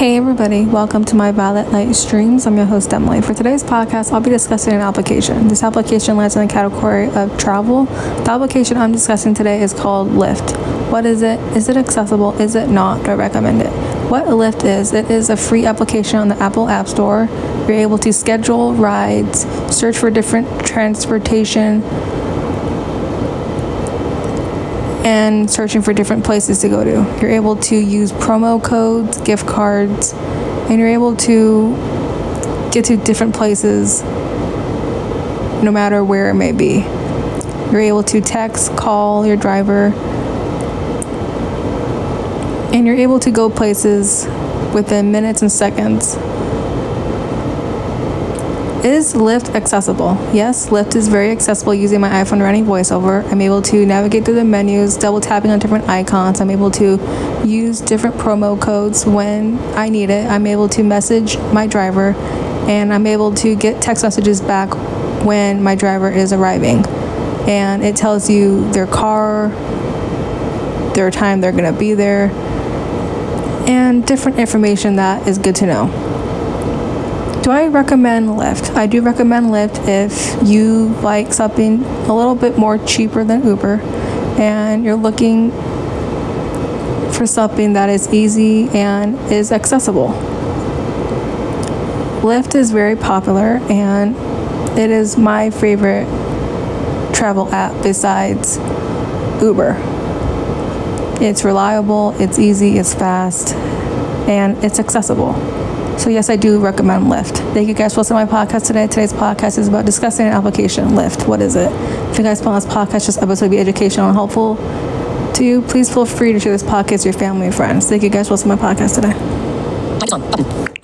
Hey everybody, welcome to my Violet Light Streams. I'm your host Emily. For today's podcast, I'll be discussing an application. This application lands in the category of travel. The application I'm discussing today is called Lyft. What is it? Is it accessible? Is it not? Do I recommend it? What Lyft is, it is a free application on the Apple App Store. You're able to schedule rides, search for different transportation and searching for different places to go to. You're able to use promo codes, gift cards, and you're able to get to different places no matter where it may be. You're able to text, call your driver, and you're able to go places within minutes and seconds is Lyft accessible? Yes, Lyft is very accessible using my iPhone running voiceover. I'm able to navigate through the menus, double tapping on different icons. I'm able to use different promo codes when I need it. I'm able to message my driver and I'm able to get text messages back when my driver is arriving. And it tells you their car, their time they're going to be there, and different information that is good to know. Do I recommend Lyft? I do recommend Lyft if you like something a little bit more cheaper than Uber and you're looking for something that is easy and is accessible. Lyft is very popular and it is my favorite travel app besides Uber. It's reliable, it's easy, it's fast, and it's accessible. So yes, I do recommend Lyft. Thank you guys for listening to my podcast today. Today's podcast is about discussing an application, Lyft. What is it? If you guys found this podcast, just episode to be educational and helpful to you, please feel free to share this podcast with your family and friends. Thank you guys for listening to my podcast today.